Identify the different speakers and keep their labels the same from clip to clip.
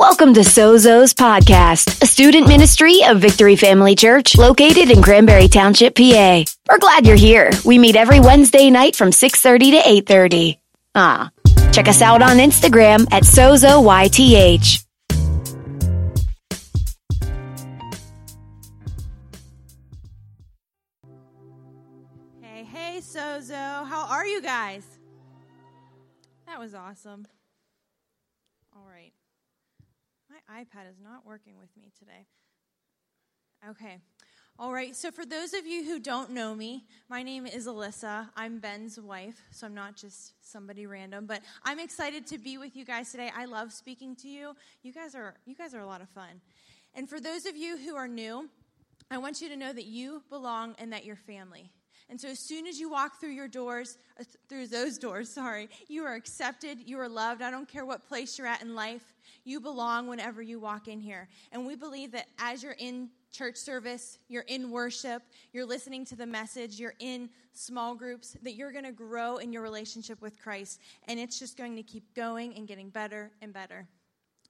Speaker 1: Welcome to Sozo's Podcast, a student ministry of Victory Family Church located in Cranberry Township, PA. We're glad you're here. We meet every Wednesday night from 6.30 to 8.30. Ah, check us out on Instagram at SozoYTH.
Speaker 2: Hey, hey, Sozo. How are you guys? That was awesome. All right. My iPad is not working with me today. Okay. All right. So, for those of you who don't know me, my name is Alyssa. I'm Ben's wife, so I'm not just somebody random, but I'm excited to be with you guys today. I love speaking to you. You guys are you guys are a lot of fun. And for those of you who are new, I want you to know that you belong and that you're family. And so, as soon as you walk through your doors, uh, through those doors, sorry, you are accepted, you are loved. I don't care what place you're at in life, you belong whenever you walk in here. And we believe that as you're in church service, you're in worship, you're listening to the message, you're in small groups, that you're going to grow in your relationship with Christ. And it's just going to keep going and getting better and better.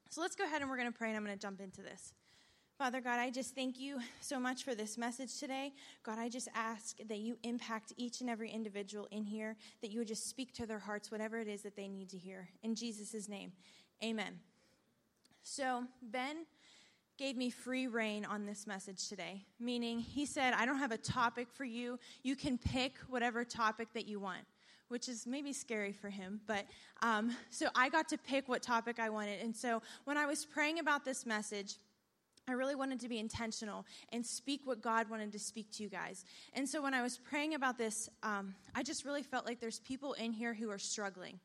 Speaker 2: So, let's go ahead and we're going to pray, and I'm going to jump into this. Father God, I just thank you so much for this message today. God, I just ask that you impact each and every individual in here, that you would just speak to their hearts, whatever it is that they need to hear. In Jesus' name, amen. So, Ben gave me free rein on this message today, meaning he said, I don't have a topic for you. You can pick whatever topic that you want which is maybe scary for him. But um, so I got to pick what topic I wanted. And so when I was praying about this message, I really wanted to be intentional and speak what God wanted to speak to you guys. And so when I was praying about this, um, I just really felt like there's people in here who are struggling,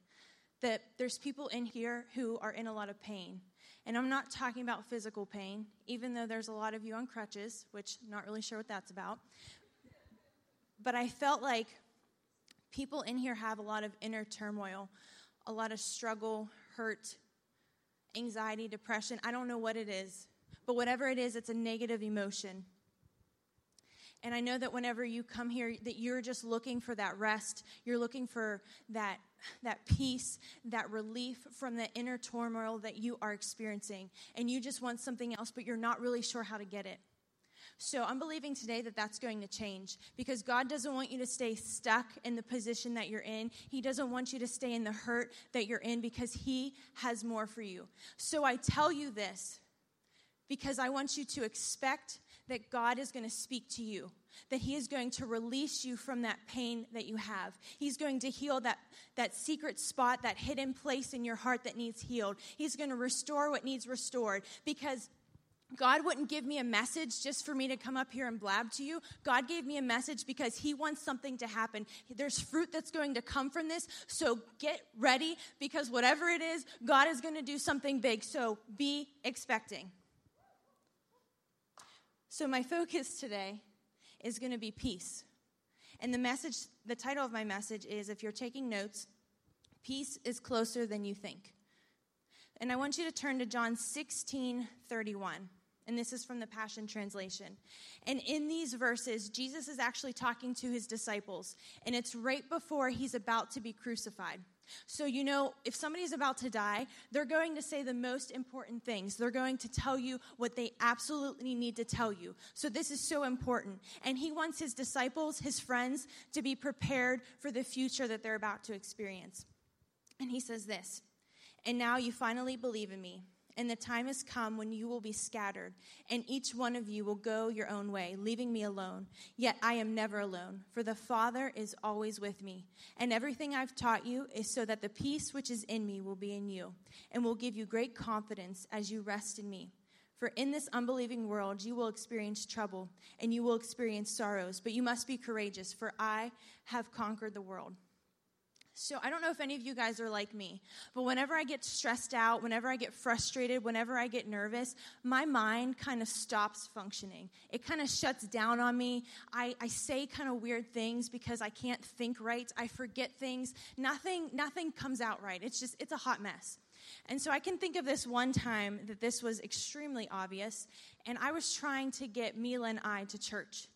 Speaker 2: that there's people in here who are in a lot of pain. And I'm not talking about physical pain, even though there's a lot of you on crutches, which I'm not really sure what that's about. But I felt like people in here have a lot of inner turmoil, a lot of struggle, hurt, anxiety, depression. I don't know what it is but whatever it is, it's a negative emotion. And I know that whenever you come here, that you're just looking for that rest. You're looking for that, that peace, that relief from the inner turmoil that you are experiencing. And you just want something else, but you're not really sure how to get it. So I'm believing today that that's going to change because God doesn't want you to stay stuck in the position that you're in. He doesn't want you to stay in the hurt that you're in because He has more for you. So I tell you this because I want you to expect that God is going to speak to you, that He is going to release you from that pain that you have. He's going to heal that, that secret spot, that hidden place in your heart that needs healed. He's going to restore what needs restored because God wouldn't give me a message just for me to come up here and blab to you. God gave me a message because He wants something to happen. There's fruit that's going to come from this. So get ready because whatever it is, God is going to do something big. So be expecting. So, my focus today is going to be peace. And the message, the title of my message is if you're taking notes, peace is closer than you think. And I want you to turn to John 16 31. And this is from the Passion Translation. And in these verses, Jesus is actually talking to his disciples. And it's right before he's about to be crucified. So, you know, if somebody's about to die, they're going to say the most important things. They're going to tell you what they absolutely need to tell you. So, this is so important. And he wants his disciples, his friends, to be prepared for the future that they're about to experience. And he says this And now you finally believe in me and the time has come when you will be scattered, and each one of you will go your own way, leaving me alone. Yet I am never alone, for the Father is always with me. And everything I've taught you is so that the peace which is in me will be in you, and will give you great confidence as you rest in me. For in this unbelieving world you will experience trouble, and you will experience sorrows, but you must be courageous, for I have conquered the world. So, I don't know if any of you guys are like me, but whenever I get stressed out, whenever I get frustrated, whenever I get nervous, my mind kind of stops functioning. It kind of shuts down on me. I, I say kind of weird things because I can't think right. I forget things. Nothing, nothing comes out right. It's just, it's a hot mess. And so I can think of this one time that this was extremely obvious, and I was trying to get Mila and I to church.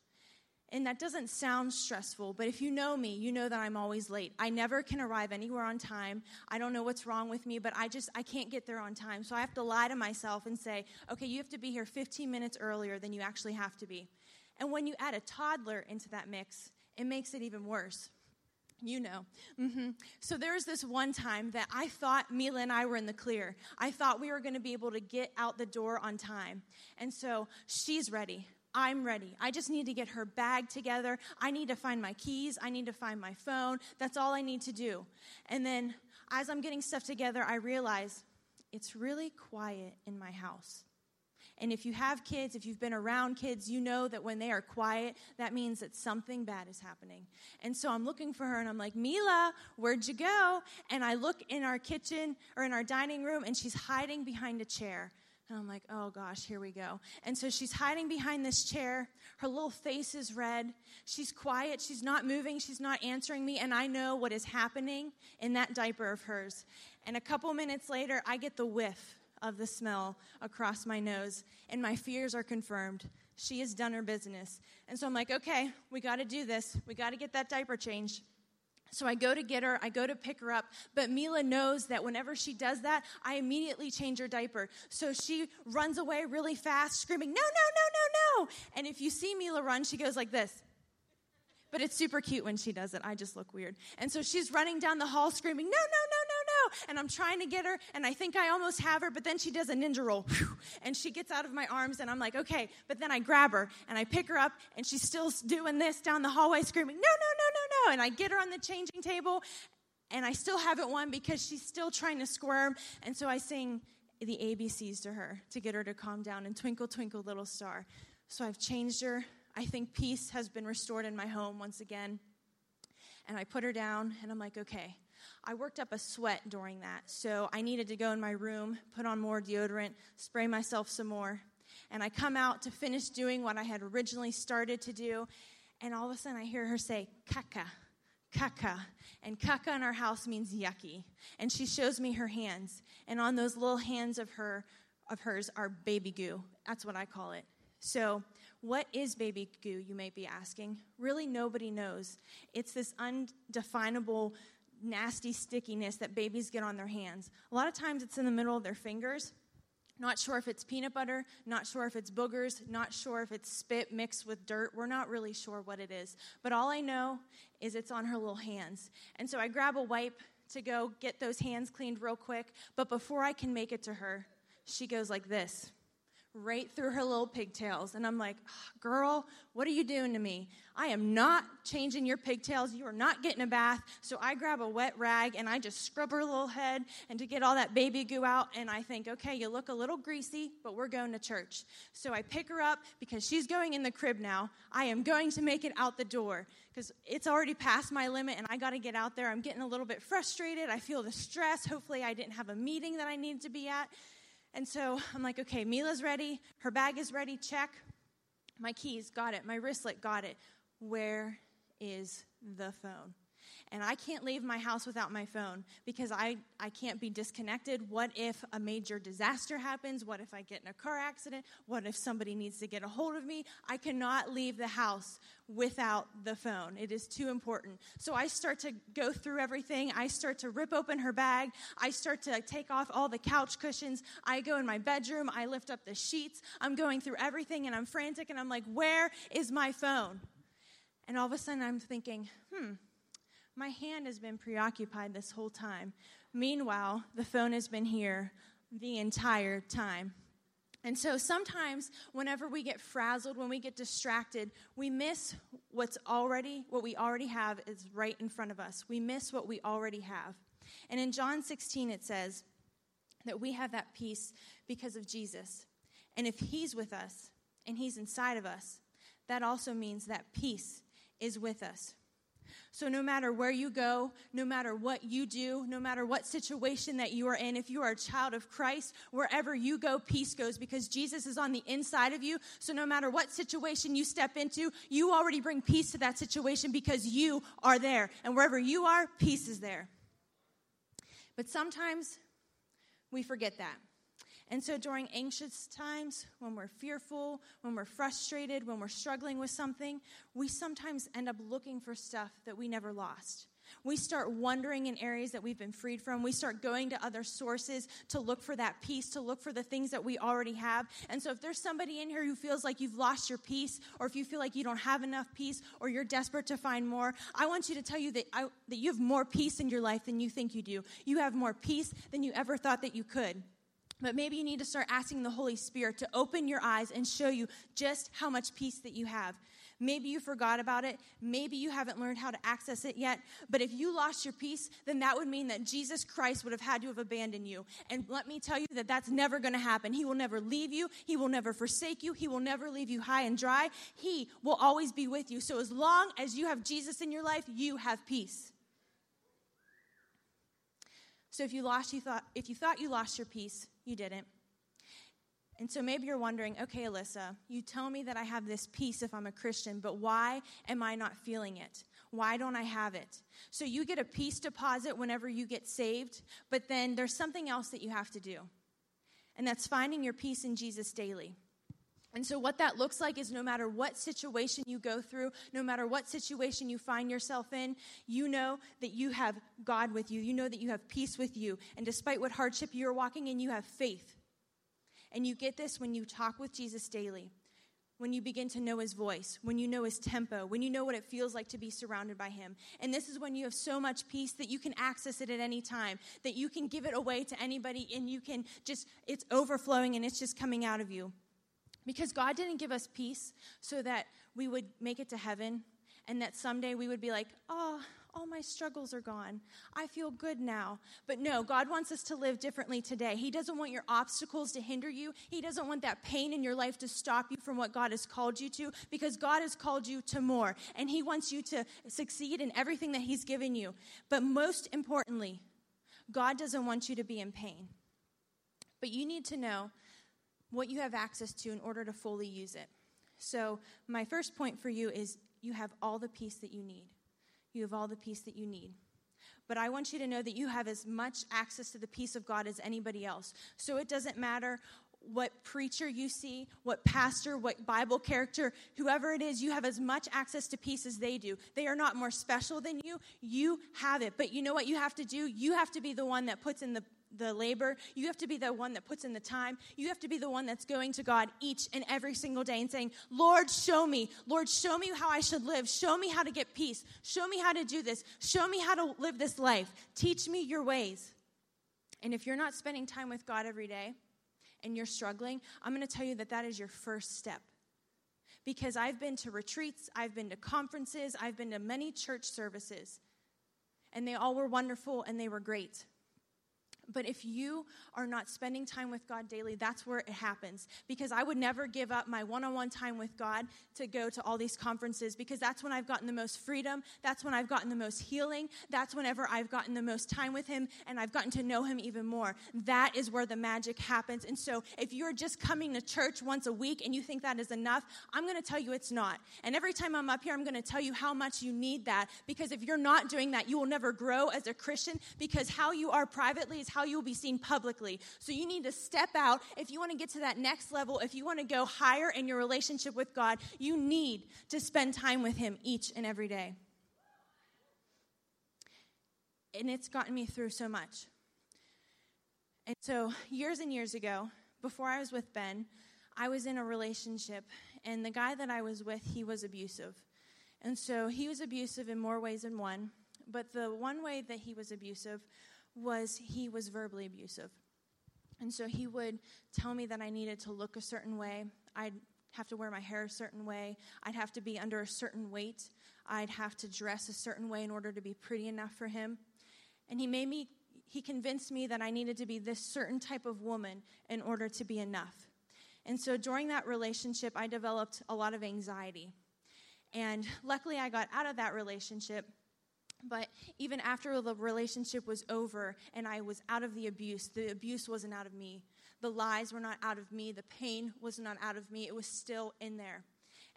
Speaker 2: And that doesn't sound stressful, but if you know me, you know that I'm always late. I never can arrive anywhere on time. I don't know what's wrong with me, but I just I can't get there on time. So I have to lie to myself and say, "Okay, you have to be here 15 minutes earlier than you actually have to be." And when you add a toddler into that mix, it makes it even worse. You know. Mm-hmm. So there was this one time that I thought Mila and I were in the clear. I thought we were going to be able to get out the door on time. And so she's ready. I'm ready. I just need to get her bag together. I need to find my keys. I need to find my phone. That's all I need to do. And then as I'm getting stuff together, I realize it's really quiet in my house. And if you have kids, if you've been around kids, you know that when they are quiet, that means that something bad is happening. And so I'm looking for her and I'm like, Mila, where'd you go? And I look in our kitchen or in our dining room and she's hiding behind a chair. And I'm like, oh gosh, here we go. And so she's hiding behind this chair. Her little face is red. She's quiet. She's not moving. She's not answering me. And I know what is happening in that diaper of hers. And a couple minutes later, I get the whiff of the smell across my nose, and my fears are confirmed. She has done her business. And so I'm like, okay, we got to do this. We got to get that diaper changed. So I go to get her, I go to pick her up, but Mila knows that whenever she does that, I immediately change her diaper. So she runs away really fast, screaming, no, no, no, no, no. And if you see Mila run, she goes like this. But it's super cute when she does it. I just look weird. And so she's running down the hall screaming, no, no, no, no, no. and I'm trying to get her, and I think I almost have her, but then she does a ninja roll, and she gets out of my arms, and I'm like, okay, but then I grab her, and I pick her up, and she's still doing this down the hallway, screaming, no, no, no, no, no, and I get her on the changing table, and I still haven't won because she's still trying to squirm, and so I sing the ABCs to her to get her to calm down, and twinkle, twinkle, little star. So I've changed her. I think peace has been restored in my home once again. And I put her down, and I'm like, okay, I worked up a sweat during that, so I needed to go in my room, put on more deodorant, spray myself some more. And I come out to finish doing what I had originally started to do, and all of a sudden I hear her say, Kaka, Kaka. And Kaka in our house means yucky. And she shows me her hands, and on those little hands of her of hers are baby goo. That's what I call it. So, what is baby goo, you may be asking? Really, nobody knows. It's this undefinable nasty stickiness that babies get on their hands. A lot of times it's in the middle of their fingers. Not sure if it's peanut butter, not sure if it's boogers, not sure if it's spit mixed with dirt. We're not really sure what it is. But all I know is it's on her little hands. And so I grab a wipe to go get those hands cleaned real quick. But before I can make it to her, she goes like this right through her little pigtails. And I'm like, girl, what are you doing to me? I am not changing your pigtails. You are not getting a bath. So I grab a wet rag and I just scrub her little head and to get all that baby goo out. And I think, okay, you look a little greasy, but we're going to church. So I pick her up because she's going in the crib now. I am going to make it out the door because it's already past my limit and I got to get out there. I'm getting a little bit frustrated. I feel the stress. Hopefully, I didn't have a meeting that I needed to be at. And so I'm like, okay, Mila's ready. Her bag is ready. Check. My keys, got it. My wristlet, got it. Where is the phone? And I can't leave my house without my phone because I, I can't be disconnected. What if a major disaster happens? What if I get in a car accident? What if somebody needs to get a hold of me? I cannot leave the house without the phone. It is too important. So I start to go through everything. I start to rip open her bag. I start to take off all the couch cushions. I go in my bedroom. I lift up the sheets. I'm going through everything and I'm frantic and I'm like, where is my phone? And all of a sudden I'm thinking, hmm, my hand has been preoccupied this whole time. Meanwhile, the phone has been here the entire time. And so sometimes whenever we get frazzled, when we get distracted, we miss what's already what we already have is right in front of us. We miss what we already have. And in John 16 it says that we have that peace because of Jesus. And if he's with us and he's inside of us, that also means that peace is with us. So, no matter where you go, no matter what you do, no matter what situation that you are in, if you are a child of Christ, wherever you go, peace goes because Jesus is on the inside of you. So, no matter what situation you step into, you already bring peace to that situation because you are there. And wherever you are, peace is there. But sometimes we forget that. And so during anxious times, when we're fearful, when we're frustrated, when we're struggling with something, we sometimes end up looking for stuff that we never lost. We start wondering in areas that we've been freed from. We start going to other sources to look for that peace, to look for the things that we already have. And so, if there's somebody in here who feels like you've lost your peace, or if you feel like you don't have enough peace, or you're desperate to find more, I want you to tell you that, I, that you have more peace in your life than you think you do. You have more peace than you ever thought that you could. But maybe you need to start asking the Holy Spirit to open your eyes and show you just how much peace that you have. Maybe you forgot about it. Maybe you haven't learned how to access it yet. But if you lost your peace, then that would mean that Jesus Christ would have had to have abandoned you. And let me tell you that that's never going to happen. He will never leave you, He will never forsake you, He will never leave you high and dry. He will always be with you. So as long as you have Jesus in your life, you have peace. So if you lost you thought if you thought you lost your peace, you didn't. And so maybe you're wondering, okay, Alyssa, you tell me that I have this peace if I'm a Christian, but why am I not feeling it? Why don't I have it? So you get a peace deposit whenever you get saved, but then there's something else that you have to do. And that's finding your peace in Jesus daily. And so, what that looks like is no matter what situation you go through, no matter what situation you find yourself in, you know that you have God with you. You know that you have peace with you. And despite what hardship you're walking in, you have faith and you get this when you talk with Jesus daily, when you begin to know his voice, when you know his tempo, when you know what it feels like to be surrounded by him. And this is when you have so much peace that you can access it at any time, that you can give it away to anybody and you can just, it's overflowing and it's just coming out of you. Because God didn't give us peace so that we would make it to heaven and that someday we would be like, oh, all my struggles are gone. I feel good now. But no, God wants us to live differently today. He doesn't want your obstacles to hinder you. He doesn't want that pain in your life to stop you from what God has called you to because God has called you to more. And He wants you to succeed in everything that He's given you. But most importantly, God doesn't want you to be in pain. But you need to know what you have access to in order to fully use it. So, my first point for you is you have all the peace that you need. You have all the peace that you need. But I want you to know that you have as much access to the peace of God as anybody else. So it doesn't matter what preacher you see, what pastor, what Bible character, whoever it is, you have as much access to peace as they do. They are not more special than you. You have it. But you know what you have to do? You have to be the one that puts in the the labor. You have to be the one that puts in the time. You have to be the one that's going to God each and every single day and saying, Lord, show me. Lord, show me how I should live. Show me how to get peace. Show me how to do this. Show me how to live this life. Teach me your ways. And if you're not spending time with God every day and you're struggling, I'm going to tell you that that is your first step. Because I've been to retreats, I've been to conferences, I've been to many church services, and they all were wonderful and they were great. But if you are not spending time with God daily, that's where it happens. Because I would never give up my one on one time with God to go to all these conferences because that's when I've gotten the most freedom. That's when I've gotten the most healing. That's whenever I've gotten the most time with Him and I've gotten to know Him even more. That is where the magic happens. And so if you're just coming to church once a week and you think that is enough, I'm going to tell you it's not. And every time I'm up here, I'm going to tell you how much you need that because if you're not doing that, you will never grow as a Christian because how you are privately is how how you will be seen publicly. So you need to step out. If you want to get to that next level, if you want to go higher in your relationship with God, you need to spend time with Him each and every day. And it's gotten me through so much. And so, years and years ago, before I was with Ben, I was in a relationship, and the guy that I was with, he was abusive. And so he was abusive in more ways than one. But the one way that he was abusive was he was verbally abusive. And so he would tell me that I needed to look a certain way. I'd have to wear my hair a certain way. I'd have to be under a certain weight. I'd have to dress a certain way in order to be pretty enough for him. And he made me, he convinced me that I needed to be this certain type of woman in order to be enough. And so during that relationship, I developed a lot of anxiety. And luckily, I got out of that relationship but even after the relationship was over and I was out of the abuse, the abuse wasn't out of me. The lies were not out of me. The pain was not out of me. It was still in there.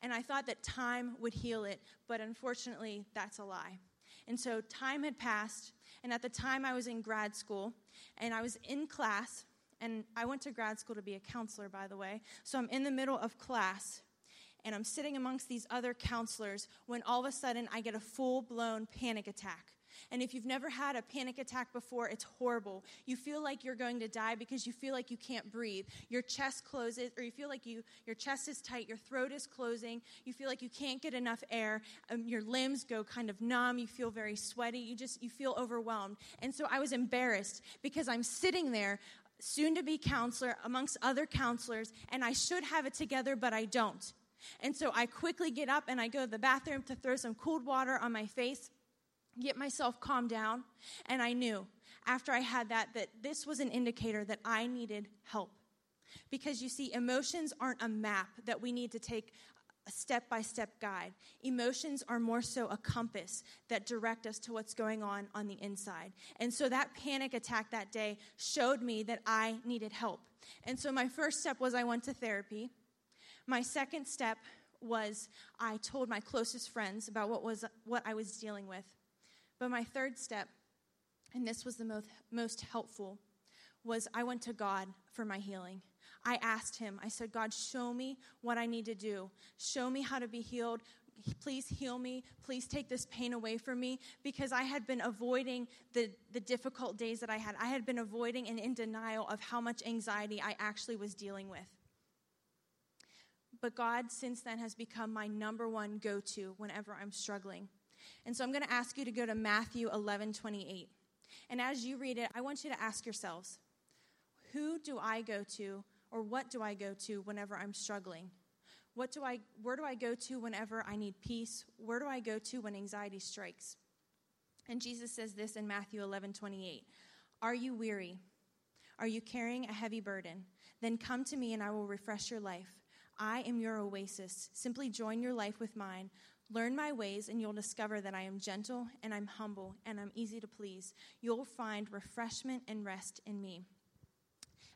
Speaker 2: And I thought that time would heal it, but unfortunately, that's a lie. And so time had passed, and at the time I was in grad school, and I was in class, And I went to grad school to be a counselor, by the way. So I'm in the middle of class and I'm sitting amongst these other counselors when all of a sudden I get a full blown panic attack. And if you've never had a panic attack before, it's horrible. You feel like you're going to die because you feel like you can't breathe. Your chest closes, or you feel like you, your chest is tight, your throat is closing, you feel like you can't get enough air, um, your limbs go kind of numb, you feel very sweaty, you just you feel overwhelmed. And so I was embarrassed because I'm sitting there soon to be counselor amongst other counselors, and I should have it together, but I don't. And so I quickly get up and I go to the bathroom to throw some cold water on my face, get myself calmed down. And I knew after I had that that this was an indicator that I needed help. Because you see, emotions aren't a map that we need to take a step by step guide. Emotions are more so a compass that direct us to what's going on on the inside. And so that panic attack that day showed me that I needed help. And so my first step was I went to therapy. My second step was I told my closest friends about what was what I was dealing with. But my third step, and this was the most, most helpful, was I went to God for my healing. I asked him, I said, God, show me what I need to do. Show me how to be healed. Please heal me. Please take this pain away from me because I had been avoiding the, the difficult days that I had. I had been avoiding and in denial of how much anxiety I actually was dealing with. But God, since then, has become my number one go to whenever I'm struggling. And so I'm going to ask you to go to Matthew 11 28. And as you read it, I want you to ask yourselves who do I go to or what do I go to whenever I'm struggling? What do I, where do I go to whenever I need peace? Where do I go to when anxiety strikes? And Jesus says this in Matthew 11 28. Are you weary? Are you carrying a heavy burden? Then come to me and I will refresh your life. I am your oasis. Simply join your life with mine. Learn my ways, and you'll discover that I am gentle and I'm humble and I'm easy to please. You'll find refreshment and rest in me.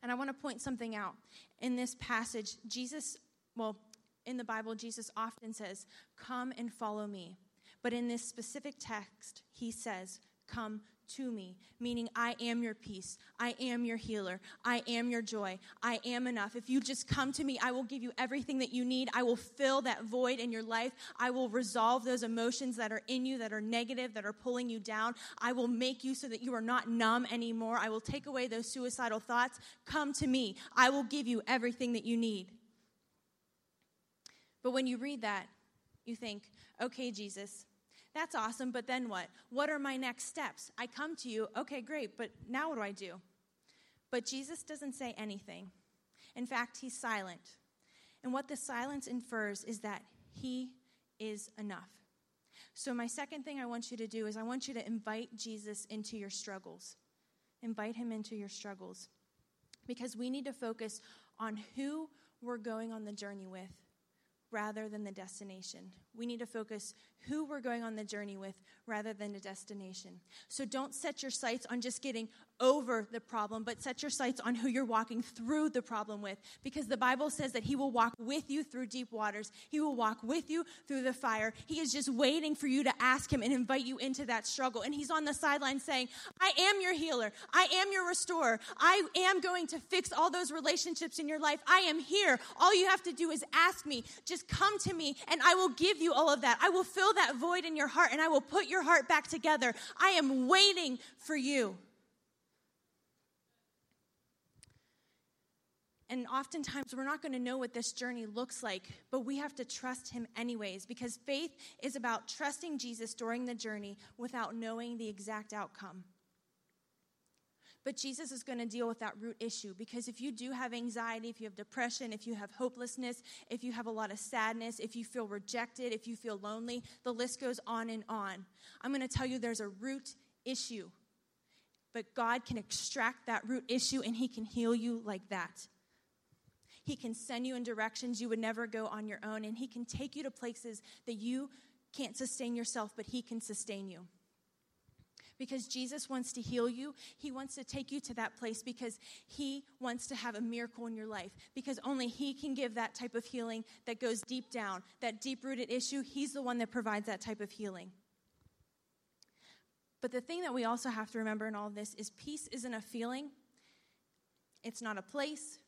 Speaker 2: And I want to point something out. In this passage, Jesus, well, in the Bible, Jesus often says, Come and follow me. But in this specific text, he says, Come to me, meaning I am your peace. I am your healer. I am your joy. I am enough. If you just come to me, I will give you everything that you need. I will fill that void in your life. I will resolve those emotions that are in you that are negative, that are pulling you down. I will make you so that you are not numb anymore. I will take away those suicidal thoughts. Come to me. I will give you everything that you need. But when you read that, you think, okay, Jesus, that's awesome, but then what? What are my next steps? I come to you, okay, great, but now what do I do? But Jesus doesn't say anything. In fact, he's silent. And what the silence infers is that he is enough. So, my second thing I want you to do is I want you to invite Jesus into your struggles. Invite him into your struggles. Because we need to focus on who we're going on the journey with rather than the destination. We need to focus who we're going on the journey with rather than the destination. So don't set your sights on just getting over the problem, but set your sights on who you're walking through the problem with. Because the Bible says that He will walk with you through deep waters, He will walk with you through the fire. He is just waiting for you to ask Him and invite you into that struggle. And He's on the sideline saying, I am your healer, I am your restorer, I am going to fix all those relationships in your life. I am here. All you have to do is ask me. Just come to me, and I will give you all of that. I will fill that void in your heart, and I will put your heart back together. I am waiting for you. And oftentimes, we're not going to know what this journey looks like, but we have to trust Him anyways, because faith is about trusting Jesus during the journey without knowing the exact outcome. But Jesus is going to deal with that root issue because if you do have anxiety, if you have depression, if you have hopelessness, if you have a lot of sadness, if you feel rejected, if you feel lonely, the list goes on and on. I'm going to tell you there's a root issue. But God can extract that root issue and He can heal you like that. He can send you in directions you would never go on your own, and He can take you to places that you can't sustain yourself, but He can sustain you. Because Jesus wants to heal you. He wants to take you to that place because He wants to have a miracle in your life. Because only He can give that type of healing that goes deep down, that deep rooted issue. He's the one that provides that type of healing. But the thing that we also have to remember in all this is peace isn't a feeling, it's not a place,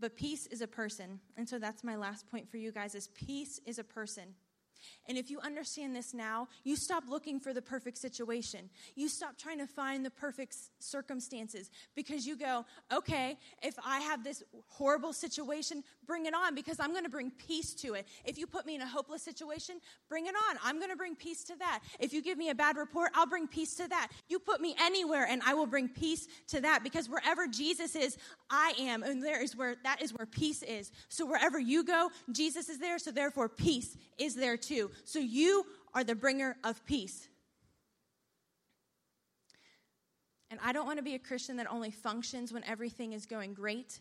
Speaker 2: but peace is a person. And so that's my last point for you guys is peace is a person. And if you understand this now, you stop looking for the perfect situation. You stop trying to find the perfect circumstances because you go, okay, if I have this horrible situation, bring it on because I'm going to bring peace to it. If you put me in a hopeless situation, bring it on. I'm going to bring peace to that. If you give me a bad report, I'll bring peace to that. You put me anywhere and I will bring peace to that because wherever Jesus is, I am. And there is where that is where peace is. So wherever you go, Jesus is there. So therefore, peace is there too. So you are the bringer of peace. And I don't want to be a Christian that only functions when everything is going great.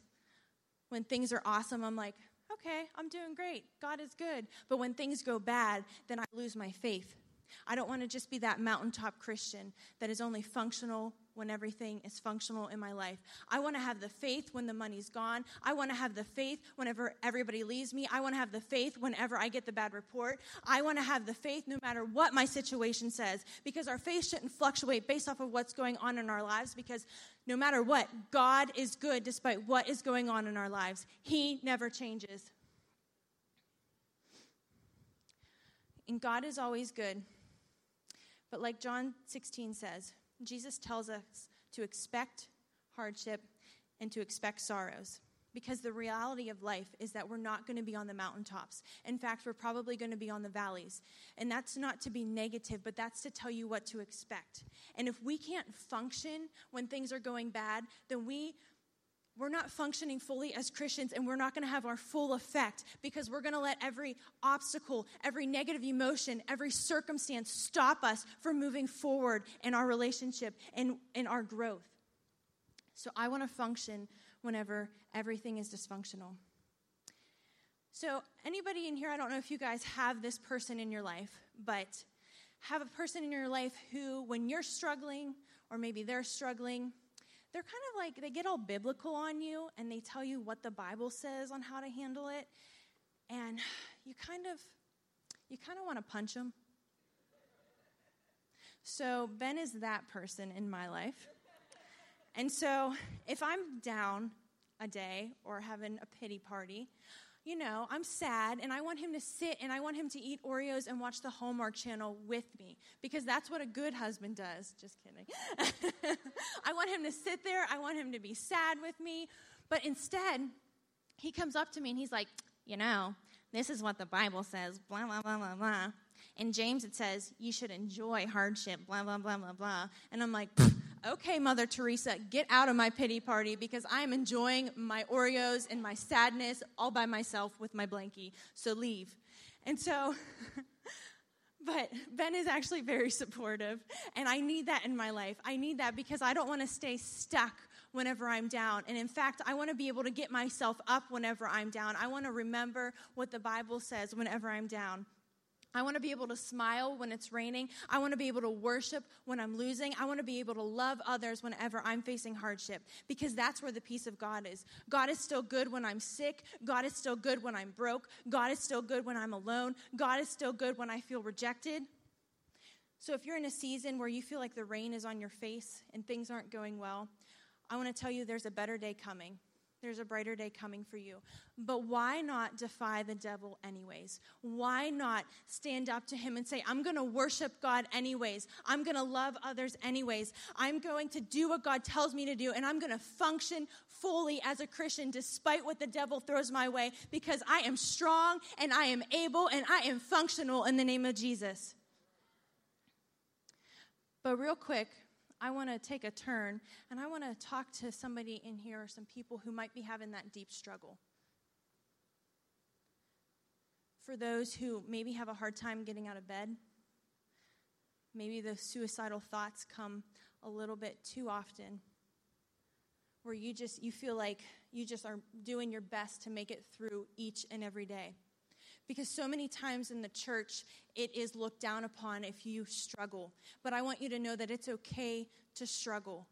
Speaker 2: When things are awesome, I'm like, okay, I'm doing great. God is good. But when things go bad, then I lose my faith. I don't want to just be that mountaintop Christian that is only functional when everything is functional in my life. I want to have the faith when the money's gone. I want to have the faith whenever everybody leaves me. I want to have the faith whenever I get the bad report. I want to have the faith no matter what my situation says because our faith shouldn't fluctuate based off of what's going on in our lives because no matter what, God is good despite what is going on in our lives. He never changes. And God is always good. But like John 16 says, Jesus tells us to expect hardship and to expect sorrows. Because the reality of life is that we're not going to be on the mountaintops. In fact, we're probably going to be on the valleys. And that's not to be negative, but that's to tell you what to expect. And if we can't function when things are going bad, then we we're not functioning fully as Christians and we're not going to have our full effect because we're going to let every obstacle, every negative emotion, every circumstance stop us from moving forward in our relationship and in our growth. So I want to function whenever everything is dysfunctional. So, anybody in here, I don't know if you guys have this person in your life, but have a person in your life who, when you're struggling, or maybe they're struggling, they're kind of like, they get all biblical on you and they tell you what the Bible says on how to handle it. And you kind of, you kind of want to punch them. So Ben is that person in my life. And so if I'm down a day or having a pity party, you know, I'm sad and I want him to sit and I want him to eat Oreos and watch the Hallmark Channel with me because that's what a good husband does. Just kidding. I want him to sit there. I want him to be sad with me. But instead, he comes up to me and he's like, you know, this is what the Bible says, blah, blah, blah, blah, blah. In James, it says, you should enjoy hardship, blah, blah, blah, blah, blah. And I'm like, okay, Mother Teresa, get out of my pity party because I am enjoying my Oreos and my sadness all by myself with my blankie. So leave. And so, but Ben is actually very supportive, and I need that in my life. I need that because I don't want to stay stuck whenever I'm down. And in fact, I want to be able to get myself up whenever I'm down. I want to remember what the Bible says whenever I'm down. I want to be able to smile when it's raining. I want to be able to worship when I'm losing. I want to be able to love others whenever I'm facing hardship because that's where the peace of God is. God is still good when I'm sick. God is still good when I'm broke. God is still good when I'm alone. God is still good when I feel rejected. So if you're in a season where you feel like the rain is on your face and things aren't going well, I want to tell you there's a better day coming. There's a brighter day coming for you. But why not defy the devil anyways? Why not stand up to him and say, I'm going to worship God anyways. I'm going to love others anyways. I'm going to do what God tells me to do, and I'm going to function fully as a Christian despite what the devil throws my way because I am strong and I am able and I am functional in the name of Jesus. But, real quick, I want to take a turn and I want to talk to somebody in here or some people who might be having that deep struggle. For those who maybe have a hard time getting out of bed, maybe the suicidal thoughts come a little bit too often where you just you feel like you just are doing your best to make it through each and every day because so many times in the church, it is looked down upon if you struggle. But I want you to know that it's okay to struggle.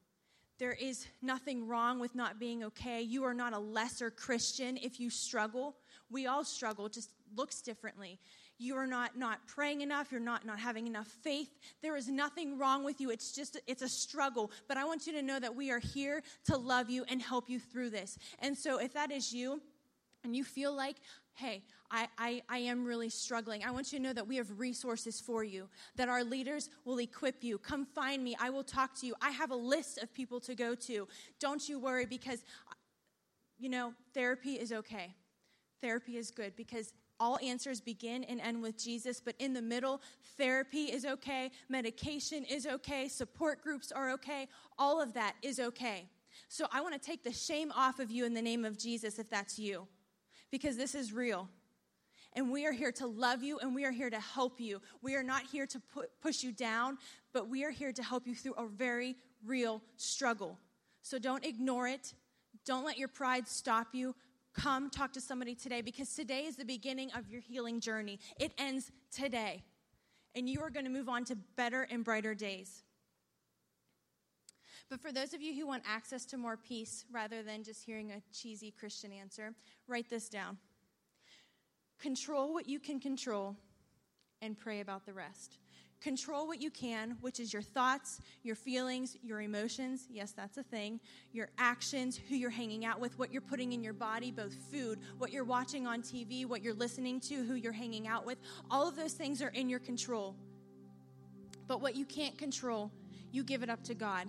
Speaker 2: There is nothing wrong with not being okay. You are not a lesser Christian if you struggle. We all struggle, just looks differently. you are not not praying enough you're not not having enough faith there is nothing wrong with you it's just it's a struggle but i want you to know that we are here to love you and help you through this and so if that is you and you feel like hey I, I, I am really struggling. I want you to know that we have resources for you that our leaders will equip you. Come find me. I will talk to you. I have a list of people to go to. Don't you worry because you know therapy is okay. Therapy is good because all answers begin and end with Jesus, but in the middle, therapy is okay, medication is okay, support groups are okay, all of that is okay. So I want to take the shame off of you in the name of Jesus if that's you, because this is real. And we are here to love you and we are here to help you. We are not here to push you down, but we are here to help you through a very real struggle. So don't ignore it. Don't let your pride stop you. Come talk to somebody today because today is the beginning of your healing journey. It ends today. And you are going to move on to better and brighter days. But for those of you who want access to more peace rather than just hearing a cheesy Christian answer, write this down. Control what you can control and pray about the rest. Control what you can, which is your thoughts, your feelings, your emotions. Yes, that's a thing. Your actions, who you're hanging out with, what you're putting in your body, both food, what you're watching on TV, what you're listening to, who you're hanging out with. All of those things are in your control. But what you can't control, you give it up to God.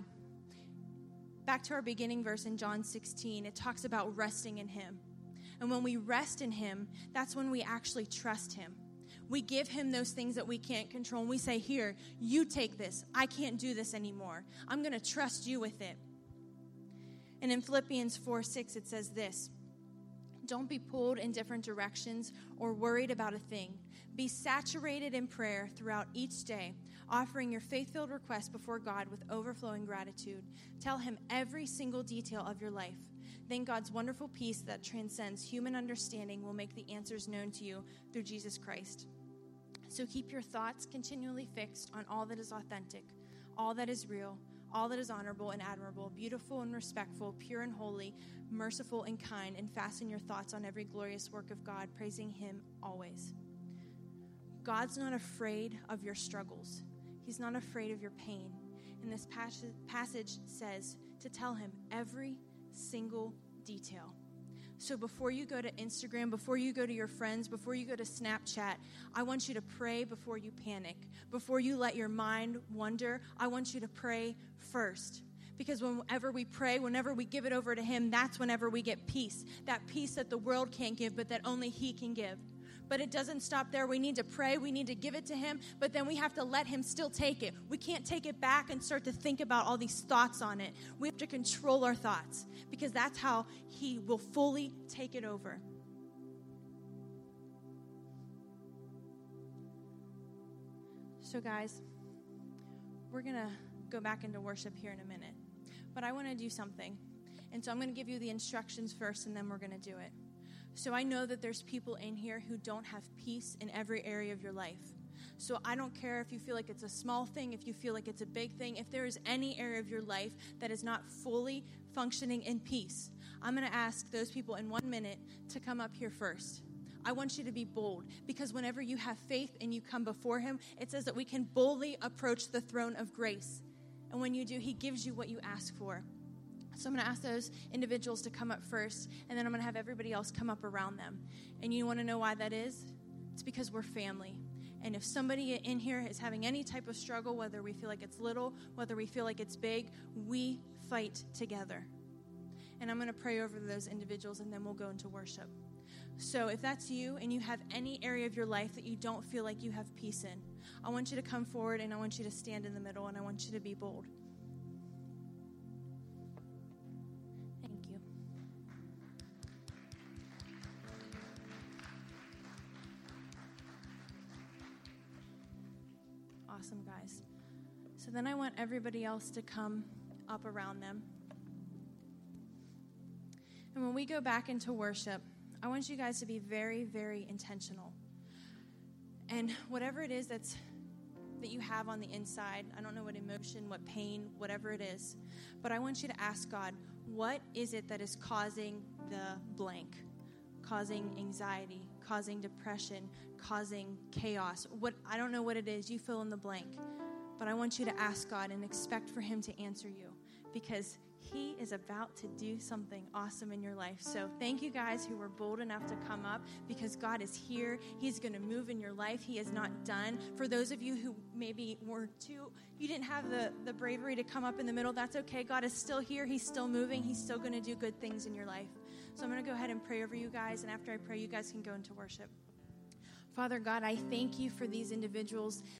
Speaker 2: Back to our beginning verse in John 16, it talks about resting in Him. And when we rest in Him, that's when we actually trust Him we give him those things that we can't control and we say, Here, you take this. I can't do this anymore. I'm going to trust you with it. And in Philippians 4 6, it says this Don't be pulled in different directions or worried about a thing. Be saturated in prayer throughout each day, offering your faith filled requests before God with overflowing gratitude. Tell Him every single detail of your life. Then God's wonderful peace that transcends human understanding will make the answers known to you through Jesus Christ. So keep your thoughts continually fixed on all that is authentic, all that is real, all that is honorable and admirable, beautiful and respectful, pure and holy, merciful and kind, and fasten your thoughts on every glorious work of God, praising Him always. God's not afraid of your struggles, He's not afraid of your pain. And this passage says to tell Him every single detail. So before you go to Instagram, before you go to your friends, before you go to Snapchat, I want you to pray before you panic. Before you let your mind wander, I want you to pray first. Because whenever we pray, whenever we give it over to Him, that's whenever we get peace. That peace that the world can't give, but that only He can give. But it doesn't stop there. We need to pray, we need to give it to Him, but then we have to let Him still take it. We can't take it back and start to think about all these thoughts on it. We have to control our thoughts because that's how He will fully take it over. So, guys, we're going to go back into worship here in a minute. But I want to do something. And so I'm going to give you the instructions first, and then we're going to do it. So I know that there's people in here who don't have peace in every area of your life. So I don't care if you feel like it's a small thing, if you feel like it's a big thing, if there is any area of your life that is not fully functioning in peace, I'm going to ask those people in one minute to come up here first. I want you to be bold because whenever you have faith and you come before Him, it says that we can boldly approach the throne of grace. And when you do, He gives you what you ask for. So I'm going to ask those individuals to come up first, and then I'm going to have everybody else come up around them. And you want to know why that is? It's because we're family. And if somebody in here is having any type of struggle, whether we feel like it's little, whether we feel like it's big, we fight together. And I'm going to pray over those individuals, and then we'll go into worship. So if that's you and you have any area of your life that you don't feel like you have peace in, I want you to come forward and I want you to stand in the middle and I want you to be bold. Then I want everybody else to come up around them. And when we go back into worship, I want you guys to be very, very intentional. And whatever it is that's that you have on the inside, I don't know what emotion, what pain, whatever it is, but I want you to ask God, what is it that is causing the blank? causing anxiety, causing depression, causing chaos. What I don't know what it is, you fill in the blank. But I want you to ask God and expect for him to answer you because he is about to do something awesome in your life. So, thank you guys who were bold enough to come up because God is here. He's going to move in your life. He is not done. For those of you who maybe were too, you didn't have the, the bravery to come up in the middle, that's okay. God is still here. He's still moving. He's still going to do good things in your life. So, I'm going to go ahead and pray over you guys. And after I pray, you guys can go into worship. Father God, I thank you for these individuals